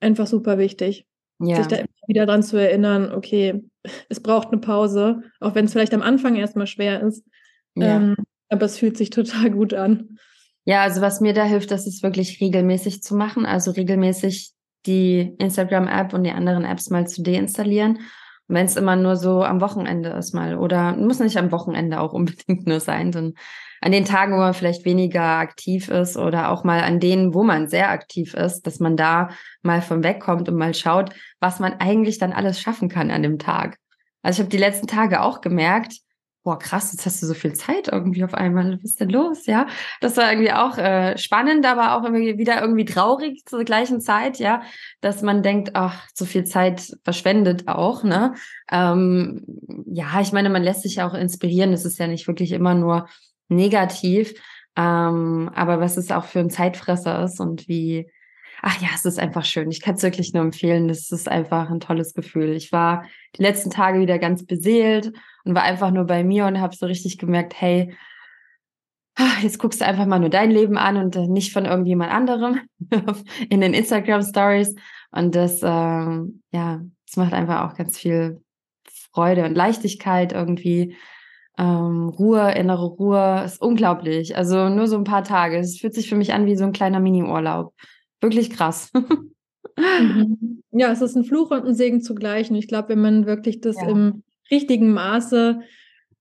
einfach super wichtig. Ja. Sich da immer wieder dran zu erinnern, okay, es braucht eine Pause, auch wenn es vielleicht am Anfang erstmal schwer ist. Ja. Ähm, aber es fühlt sich total gut an. Ja, also was mir da hilft, das ist wirklich regelmäßig zu machen. Also regelmäßig die Instagram-App und die anderen Apps mal zu deinstallieren. Wenn es immer nur so am Wochenende ist mal oder muss nicht am Wochenende auch unbedingt nur sein, sondern an den Tagen, wo man vielleicht weniger aktiv ist oder auch mal an denen, wo man sehr aktiv ist, dass man da mal von wegkommt und mal schaut, was man eigentlich dann alles schaffen kann an dem Tag. Also ich habe die letzten Tage auch gemerkt, boah, krass, jetzt hast du so viel Zeit irgendwie auf einmal. Was ist denn los? Ja, das war irgendwie auch äh, spannend, aber auch irgendwie wieder irgendwie traurig zur gleichen Zeit, ja, dass man denkt, ach, so viel Zeit verschwendet auch, ne? Ähm, ja, ich meine, man lässt sich ja auch inspirieren. Es ist ja nicht wirklich immer nur negativ. Ähm, aber was es auch für ein Zeitfresser ist und wie, ach ja, es ist einfach schön. Ich kann es wirklich nur empfehlen. Es ist einfach ein tolles Gefühl. Ich war die letzten Tage wieder ganz beseelt und war einfach nur bei mir und habe so richtig gemerkt, hey, jetzt guckst du einfach mal nur dein Leben an und nicht von irgendjemand anderem in den Instagram Stories. Und das, ähm, ja, es macht einfach auch ganz viel Freude und Leichtigkeit irgendwie ähm, Ruhe, innere Ruhe, ist unglaublich. Also nur so ein paar Tage. Es fühlt sich für mich an wie so ein kleiner Mini-Urlaub. Wirklich krass. mhm. Ja, es ist ein Fluch und ein Segen zugleich. Und ich glaube, wenn man wirklich das ja. im richtigen Maße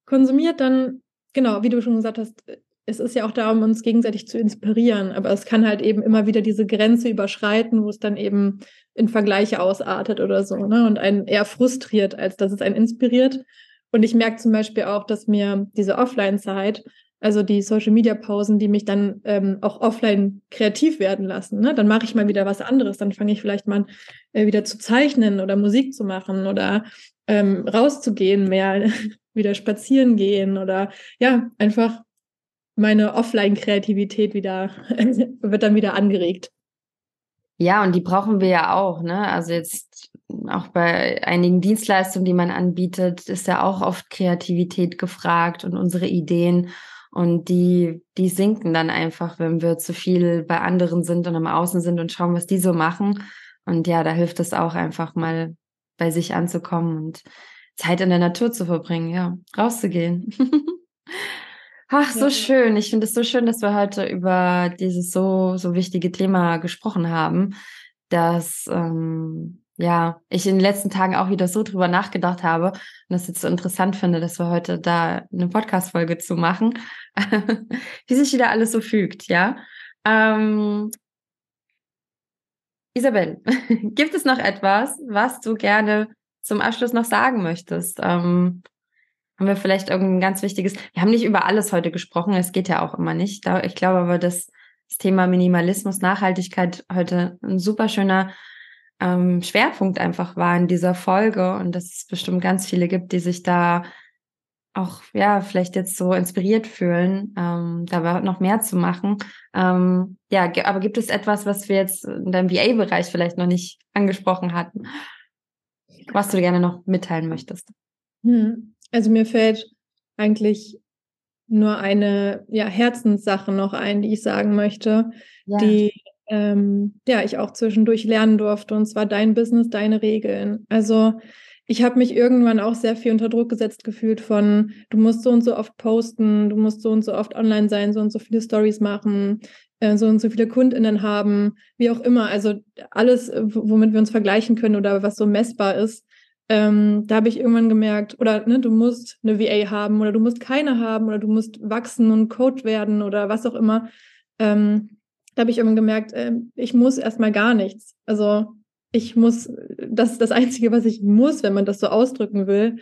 konsumiert, dann, genau, wie du schon gesagt hast, es ist ja auch darum, uns gegenseitig zu inspirieren. Aber es kann halt eben immer wieder diese Grenze überschreiten, wo es dann eben in Vergleiche ausartet oder so, ne? Und einen eher frustriert, als dass es einen inspiriert. Und ich merke zum Beispiel auch, dass mir diese Offline-Zeit, also die Social-Media-Pausen, die mich dann ähm, auch offline kreativ werden lassen. Ne? Dann mache ich mal wieder was anderes. Dann fange ich vielleicht mal äh, wieder zu zeichnen oder Musik zu machen oder ähm, rauszugehen, mehr wieder spazieren gehen oder ja, einfach meine Offline-Kreativität wieder wird dann wieder angeregt. Ja, und die brauchen wir ja auch, ne? Also jetzt auch bei einigen Dienstleistungen, die man anbietet, ist ja auch oft Kreativität gefragt und unsere Ideen. Und die, die sinken dann einfach, wenn wir zu viel bei anderen sind und am Außen sind und schauen, was die so machen. Und ja, da hilft es auch einfach mal bei sich anzukommen und Zeit in der Natur zu verbringen, ja, rauszugehen. Ach, so schön. Ich finde es so schön, dass wir heute über dieses so, so wichtige Thema gesprochen haben. dass ähm, ja, ich in den letzten Tagen auch wieder so drüber nachgedacht habe und das jetzt so interessant finde, dass wir heute da eine Podcast-Folge zu machen, wie sich wieder alles so fügt, ja. Ähm, Isabel, gibt es noch etwas, was du gerne zum Abschluss noch sagen möchtest? Ähm, haben wir vielleicht irgendein ganz wichtiges, wir haben nicht über alles heute gesprochen, es geht ja auch immer nicht. Ich glaube aber, dass das Thema Minimalismus, Nachhaltigkeit heute ein super schöner ähm, Schwerpunkt einfach war in dieser Folge und dass es bestimmt ganz viele gibt, die sich da auch ja vielleicht jetzt so inspiriert fühlen, ähm, da noch mehr zu machen. Ähm, ja, aber gibt es etwas, was wir jetzt in deinem VA-Bereich vielleicht noch nicht angesprochen hatten, was du gerne noch mitteilen möchtest? Hm. Also mir fällt eigentlich nur eine ja, Herzenssache noch ein, die ich sagen möchte, ja. die ähm, ja ich auch zwischendurch lernen durfte, und zwar dein Business, deine Regeln. Also ich habe mich irgendwann auch sehr viel unter Druck gesetzt gefühlt von, du musst so und so oft posten, du musst so und so oft online sein, so und so viele Stories machen, äh, so und so viele KundInnen haben, wie auch immer. Also alles, womit wir uns vergleichen können oder was so messbar ist. Ähm, da habe ich irgendwann gemerkt, oder ne, du musst eine VA haben oder du musst keine haben oder du musst wachsen und Coach werden oder was auch immer. Ähm, da habe ich irgendwann gemerkt, äh, ich muss erstmal gar nichts. Also ich muss, das ist das Einzige, was ich muss, wenn man das so ausdrücken will,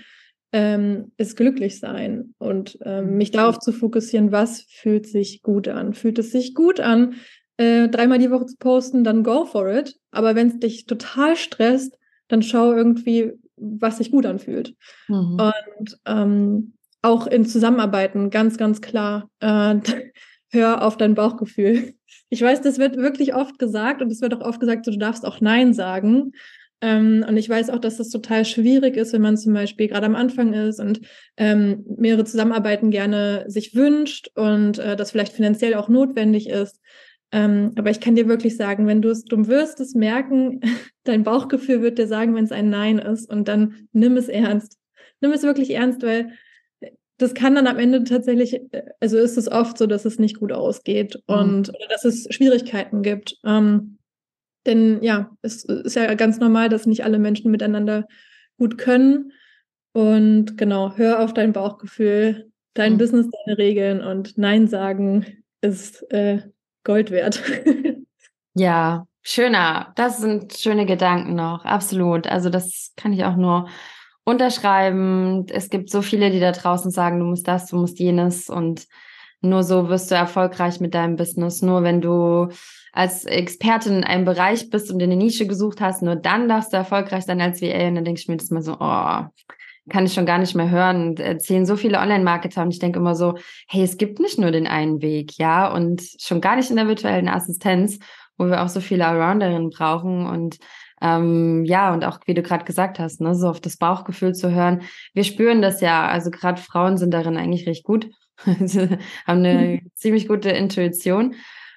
ähm, ist glücklich sein und ähm, mich darauf zu fokussieren, was fühlt sich gut an. Fühlt es sich gut an, äh, dreimal die Woche zu posten, dann go for it. Aber wenn es dich total stresst, dann schau irgendwie, was sich gut anfühlt. Mhm. Und ähm, auch in Zusammenarbeiten ganz, ganz klar, äh, hör auf dein Bauchgefühl. Ich weiß, das wird wirklich oft gesagt und es wird auch oft gesagt, so, du darfst auch Nein sagen. Ähm, und ich weiß auch, dass das total schwierig ist, wenn man zum Beispiel gerade am Anfang ist und ähm, mehrere Zusammenarbeiten gerne sich wünscht und äh, das vielleicht finanziell auch notwendig ist. Ähm, aber ich kann dir wirklich sagen, wenn du es, du wirst es merken, dein Bauchgefühl wird dir sagen, wenn es ein Nein ist und dann nimm es ernst. Nimm es wirklich ernst, weil das kann dann am Ende tatsächlich, also ist es oft so, dass es nicht gut ausgeht mhm. und oder dass es Schwierigkeiten gibt. Ähm, denn ja, es ist ja ganz normal, dass nicht alle Menschen miteinander gut können. Und genau, hör auf dein Bauchgefühl, dein mhm. Business, deine Regeln und Nein sagen ist äh, Gold wert. ja, schöner. Das sind schöne Gedanken noch. Absolut. Also das kann ich auch nur unterschreiben. Es gibt so viele, die da draußen sagen, du musst das, du musst jenes und nur so wirst du erfolgreich mit deinem Business. Nur wenn du als Expertin in einem Bereich bist und in eine Nische gesucht hast, nur dann darfst du erfolgreich sein als VA. Und dann denke ich mir das mal so, oh, kann ich schon gar nicht mehr hören. Und erzählen so viele Online-Marketer und ich denke immer so, hey, es gibt nicht nur den einen Weg, ja, und schon gar nicht in der virtuellen Assistenz, wo wir auch so viele Arounderinnen brauchen und ähm, ja, und auch wie du gerade gesagt hast, ne, so auf das Bauchgefühl zu hören. Wir spüren das ja, also gerade Frauen sind darin eigentlich recht gut, haben eine ziemlich gute Intuition.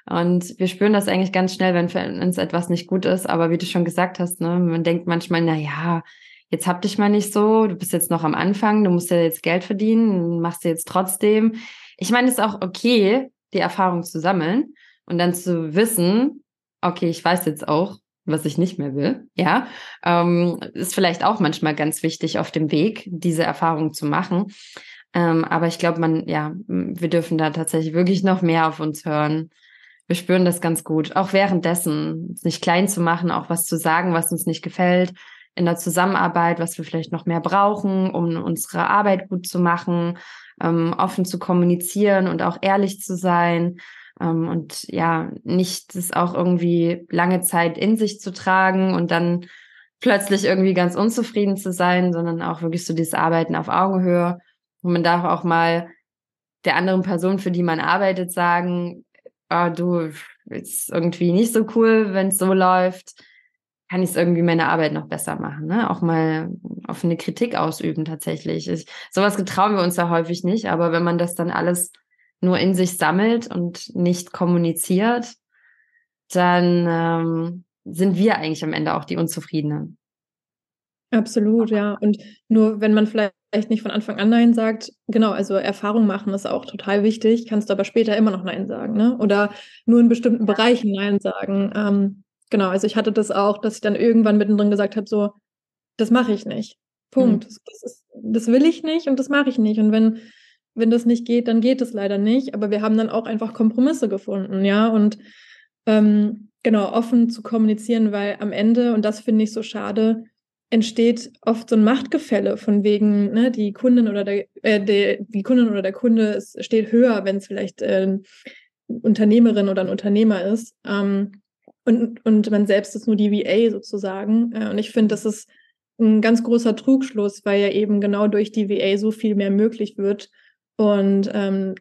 Und wir spüren das eigentlich ganz schnell, wenn für uns etwas nicht gut ist. Aber wie du schon gesagt hast, ne, man denkt manchmal, na ja, jetzt hab dich mal nicht so, du bist jetzt noch am Anfang, du musst ja jetzt Geld verdienen, machst du jetzt trotzdem. Ich meine, es ist auch okay, die Erfahrung zu sammeln und dann zu wissen, okay, ich weiß jetzt auch, was ich nicht mehr will, ja, ähm, ist vielleicht auch manchmal ganz wichtig auf dem Weg, diese Erfahrung zu machen. Ähm, aber ich glaube, man, ja, wir dürfen da tatsächlich wirklich noch mehr auf uns hören. Wir spüren das ganz gut. Auch währenddessen, es nicht klein zu machen, auch was zu sagen, was uns nicht gefällt, in der Zusammenarbeit, was wir vielleicht noch mehr brauchen, um unsere Arbeit gut zu machen, ähm, offen zu kommunizieren und auch ehrlich zu sein. Ähm, und ja, nicht das auch irgendwie lange Zeit in sich zu tragen und dann plötzlich irgendwie ganz unzufrieden zu sein, sondern auch wirklich so dieses Arbeiten auf Augenhöhe. Und man darf auch mal der anderen Person, für die man arbeitet, sagen, oh, du, ist irgendwie nicht so cool, wenn es so läuft. Kann ich es irgendwie meine Arbeit noch besser machen, ne? Auch mal offene Kritik ausüben tatsächlich. Ich, sowas getrauen wir uns ja häufig nicht, aber wenn man das dann alles nur in sich sammelt und nicht kommuniziert, dann ähm, sind wir eigentlich am Ende auch die Unzufriedenen. Absolut, ja. Und nur wenn man vielleicht nicht von Anfang an Nein sagt, genau, also Erfahrung machen ist auch total wichtig, kannst du aber später immer noch Nein sagen, ne? Oder nur in bestimmten Bereichen Nein sagen. Ähm, genau, also ich hatte das auch, dass ich dann irgendwann mittendrin gesagt habe, so, das mache ich nicht. Punkt. Mhm. Das, ist, das will ich nicht und das mache ich nicht. Und wenn, wenn das nicht geht, dann geht es leider nicht. Aber wir haben dann auch einfach Kompromisse gefunden, ja. Und ähm, genau, offen zu kommunizieren, weil am Ende, und das finde ich so schade, entsteht oft so ein Machtgefälle von wegen, ne, die Kundin oder der, äh, der, die Kundin oder der Kunde es steht höher, wenn es vielleicht äh, Unternehmerin oder ein Unternehmer ist. Ähm, und, und man selbst ist nur die VA sozusagen. Äh, und ich finde, das ist ein ganz großer Trugschluss, weil ja eben genau durch die VA so viel mehr möglich wird. Und ähm,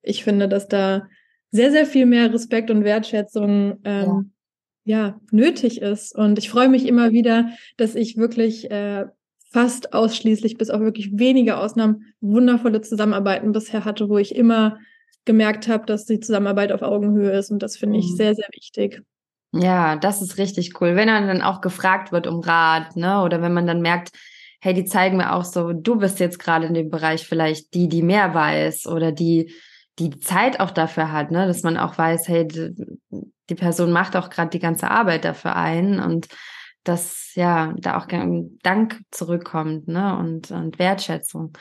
ich finde, dass da sehr, sehr viel mehr Respekt und Wertschätzung ähm, ja. ja. nötig ist. Und ich freue mich immer wieder, dass ich wirklich äh, fast ausschließlich, bis auf wirklich wenige Ausnahmen, wundervolle Zusammenarbeiten bisher hatte, wo ich immer gemerkt habe, dass die Zusammenarbeit auf Augenhöhe ist. Und das finde ich mhm. sehr, sehr wichtig. Ja, das ist richtig cool. Wenn man dann auch gefragt wird um Rat, ne? Oder wenn man dann merkt, hey, die zeigen mir auch so, du bist jetzt gerade in dem Bereich vielleicht die, die mehr weiß oder die, die Zeit auch dafür hat, ne? Dass man auch weiß, hey, die Person macht auch gerade die ganze Arbeit dafür ein und dass ja da auch Dank zurückkommt, ne? Und, und Wertschätzung.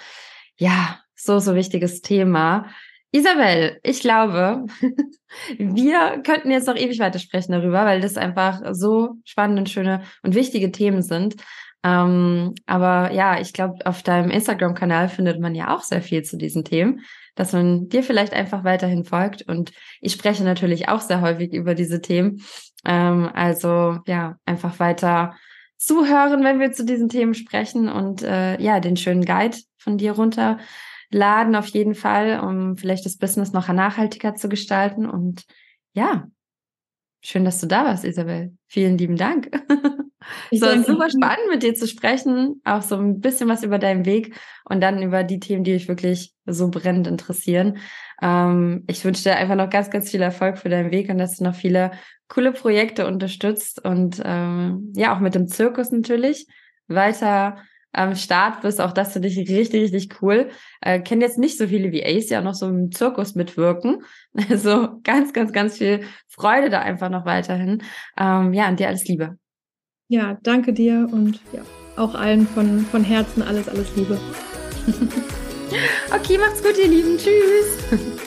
Ja, so, so wichtiges Thema. Isabel, ich glaube, wir könnten jetzt noch ewig weiter sprechen darüber, weil das einfach so spannende, schöne und wichtige Themen sind. Ähm, aber ja, ich glaube, auf deinem Instagram-Kanal findet man ja auch sehr viel zu diesen Themen, dass man dir vielleicht einfach weiterhin folgt. Und ich spreche natürlich auch sehr häufig über diese Themen. Ähm, also ja, einfach weiter zuhören, wenn wir zu diesen Themen sprechen und äh, ja, den schönen Guide von dir runter laden auf jeden Fall, um vielleicht das Business noch nachhaltiger zu gestalten. Und ja, schön, dass du da warst, Isabel. Vielen lieben Dank. Ich so, super spannend mit dir zu sprechen, auch so ein bisschen was über deinen Weg und dann über die Themen, die dich wirklich so brennend interessieren. Ähm, ich wünsche dir einfach noch ganz, ganz viel Erfolg für deinen Weg und dass du noch viele coole Projekte unterstützt und ähm, ja, auch mit dem Zirkus natürlich weiter am Start bist. Auch das finde ich richtig, richtig cool. Äh, kenne jetzt nicht so viele wie Ace, ja noch so im Zirkus mitwirken. Also ganz, ganz, ganz viel Freude da einfach noch weiterhin. Ähm, ja, und dir alles Liebe. Ja, danke dir und ja, auch allen von, von Herzen alles, alles Liebe. okay, macht's gut, ihr Lieben. Tschüss.